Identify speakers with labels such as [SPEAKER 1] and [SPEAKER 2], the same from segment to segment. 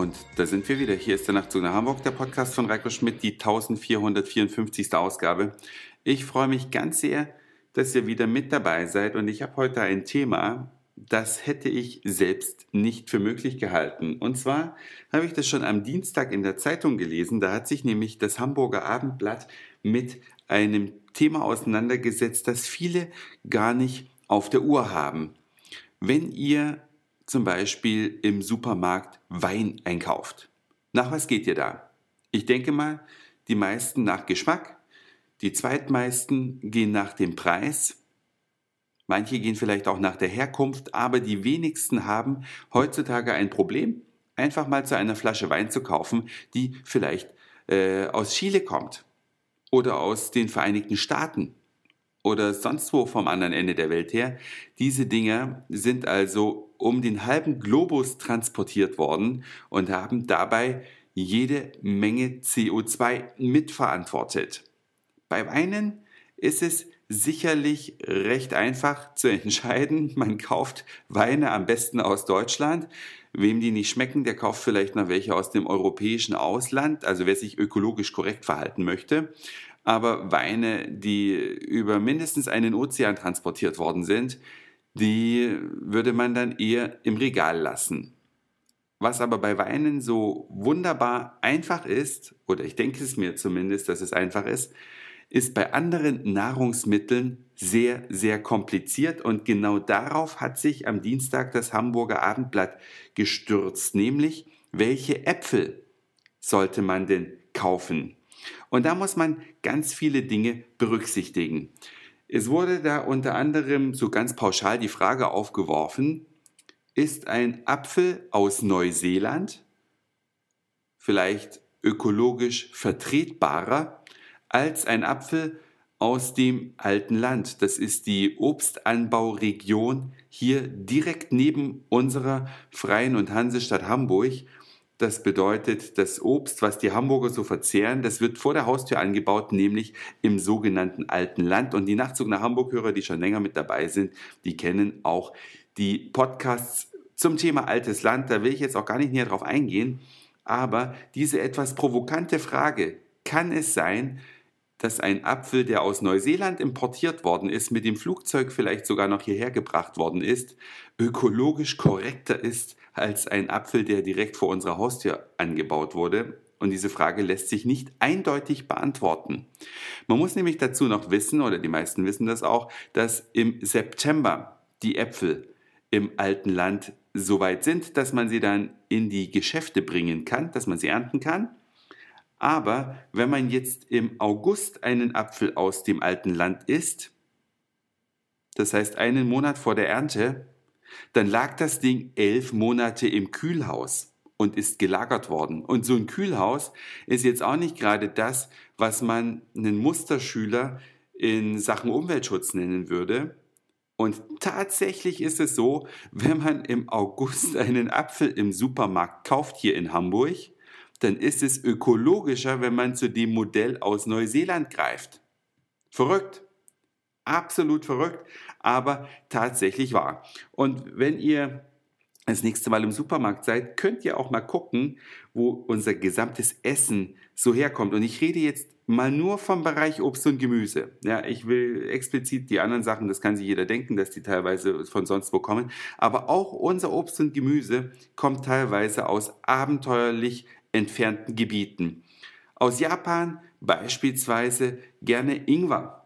[SPEAKER 1] Und da sind wir wieder. Hier ist der Nachtzug nach Hamburg, der Podcast von Reiko Schmidt, die 1454. Ausgabe. Ich freue mich ganz sehr, dass ihr wieder mit dabei seid und ich habe heute ein Thema, das hätte ich selbst nicht für möglich gehalten. Und zwar habe ich das schon am Dienstag in der Zeitung gelesen. Da hat sich nämlich das Hamburger Abendblatt mit einem Thema auseinandergesetzt, das viele gar nicht auf der Uhr haben. Wenn ihr zum Beispiel im Supermarkt Wein einkauft. Nach was geht ihr da? Ich denke mal, die meisten nach Geschmack, die zweitmeisten gehen nach dem Preis, manche gehen vielleicht auch nach der Herkunft, aber die wenigsten haben heutzutage ein Problem, einfach mal zu einer Flasche Wein zu kaufen, die vielleicht äh, aus Chile kommt oder aus den Vereinigten Staaten oder sonst wo vom anderen Ende der Welt her. Diese Dinger sind also um den halben Globus transportiert worden und haben dabei jede Menge CO2 mitverantwortet. Bei Weinen ist es sicherlich recht einfach zu entscheiden. Man kauft Weine am besten aus Deutschland. Wem die nicht schmecken, der kauft vielleicht noch welche aus dem europäischen Ausland, also wer sich ökologisch korrekt verhalten möchte aber Weine, die über mindestens einen Ozean transportiert worden sind, die würde man dann eher im Regal lassen. Was aber bei Weinen so wunderbar einfach ist, oder ich denke es mir zumindest, dass es einfach ist, ist bei anderen Nahrungsmitteln sehr, sehr kompliziert und genau darauf hat sich am Dienstag das Hamburger Abendblatt gestürzt, nämlich welche Äpfel sollte man denn kaufen? Und da muss man ganz viele Dinge berücksichtigen. Es wurde da unter anderem so ganz pauschal die Frage aufgeworfen, ist ein Apfel aus Neuseeland vielleicht ökologisch vertretbarer als ein Apfel aus dem alten Land. Das ist die Obstanbauregion hier direkt neben unserer Freien und Hansestadt Hamburg. Das bedeutet, das Obst, was die Hamburger so verzehren, das wird vor der Haustür angebaut, nämlich im sogenannten alten Land. Und die Nachtzug nach Hamburg-Hörer, die schon länger mit dabei sind, die kennen auch die Podcasts zum Thema altes Land. Da will ich jetzt auch gar nicht näher drauf eingehen. Aber diese etwas provokante Frage, kann es sein, dass ein Apfel, der aus Neuseeland importiert worden ist, mit dem Flugzeug vielleicht sogar noch hierher gebracht worden ist, ökologisch korrekter ist als ein Apfel, der direkt vor unserer Haustür angebaut wurde? Und diese Frage lässt sich nicht eindeutig beantworten. Man muss nämlich dazu noch wissen, oder die meisten wissen das auch, dass im September die Äpfel im alten Land so weit sind, dass man sie dann in die Geschäfte bringen kann, dass man sie ernten kann. Aber wenn man jetzt im August einen Apfel aus dem alten Land isst, das heißt einen Monat vor der Ernte, dann lag das Ding elf Monate im Kühlhaus und ist gelagert worden. Und so ein Kühlhaus ist jetzt auch nicht gerade das, was man einen Musterschüler in Sachen Umweltschutz nennen würde. Und tatsächlich ist es so, wenn man im August einen Apfel im Supermarkt kauft hier in Hamburg, dann ist es ökologischer, wenn man zu dem Modell aus Neuseeland greift. Verrückt absolut verrückt, aber tatsächlich wahr. Und wenn ihr das nächste Mal im Supermarkt seid, könnt ihr auch mal gucken, wo unser gesamtes Essen so herkommt. Und ich rede jetzt mal nur vom Bereich Obst und Gemüse. Ja, ich will explizit die anderen Sachen, das kann sich jeder denken, dass die teilweise von sonst wo kommen. Aber auch unser Obst und Gemüse kommt teilweise aus abenteuerlich entfernten Gebieten. Aus Japan beispielsweise gerne Ingwer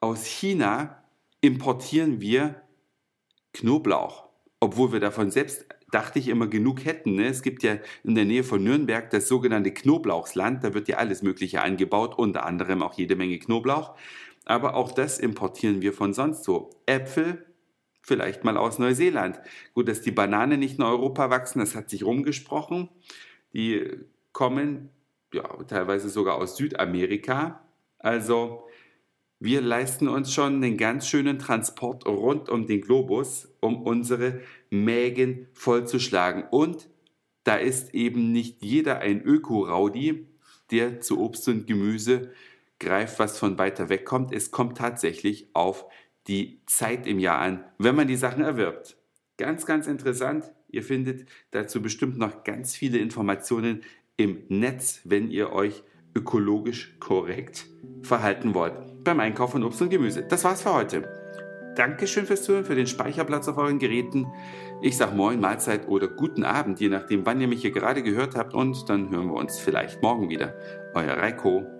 [SPEAKER 1] aus China importieren wir Knoblauch, obwohl wir davon selbst, dachte ich immer, genug hätten. Ne? Es gibt ja in der Nähe von Nürnberg das sogenannte Knoblauchsland, da wird ja alles Mögliche angebaut, unter anderem auch jede Menge Knoblauch. Aber auch das importieren wir von sonst so. Äpfel, vielleicht mal aus Neuseeland. Gut, dass die Bananen nicht in Europa wachsen, das hat sich rumgesprochen. Die kommen ja, teilweise sogar aus Südamerika. Also wir leisten uns schon einen ganz schönen Transport rund um den Globus, um unsere Mägen vollzuschlagen. Und da ist eben nicht jeder ein Öko-Raudi, der zu Obst und Gemüse greift, was von weiter weg kommt. Es kommt tatsächlich auf die Zeit im Jahr an, wenn man die Sachen erwirbt. Ganz, ganz interessant. Ihr findet dazu bestimmt noch ganz viele Informationen im Netz, wenn ihr euch ökologisch korrekt verhalten wollt beim Einkauf von Obst und Gemüse. Das war's für heute. Dankeschön fürs Zuhören, für den Speicherplatz auf euren Geräten. Ich sag Moin, Mahlzeit oder guten Abend, je nachdem, wann ihr mich hier gerade gehört habt. Und dann hören wir uns vielleicht morgen wieder. Euer Reiko.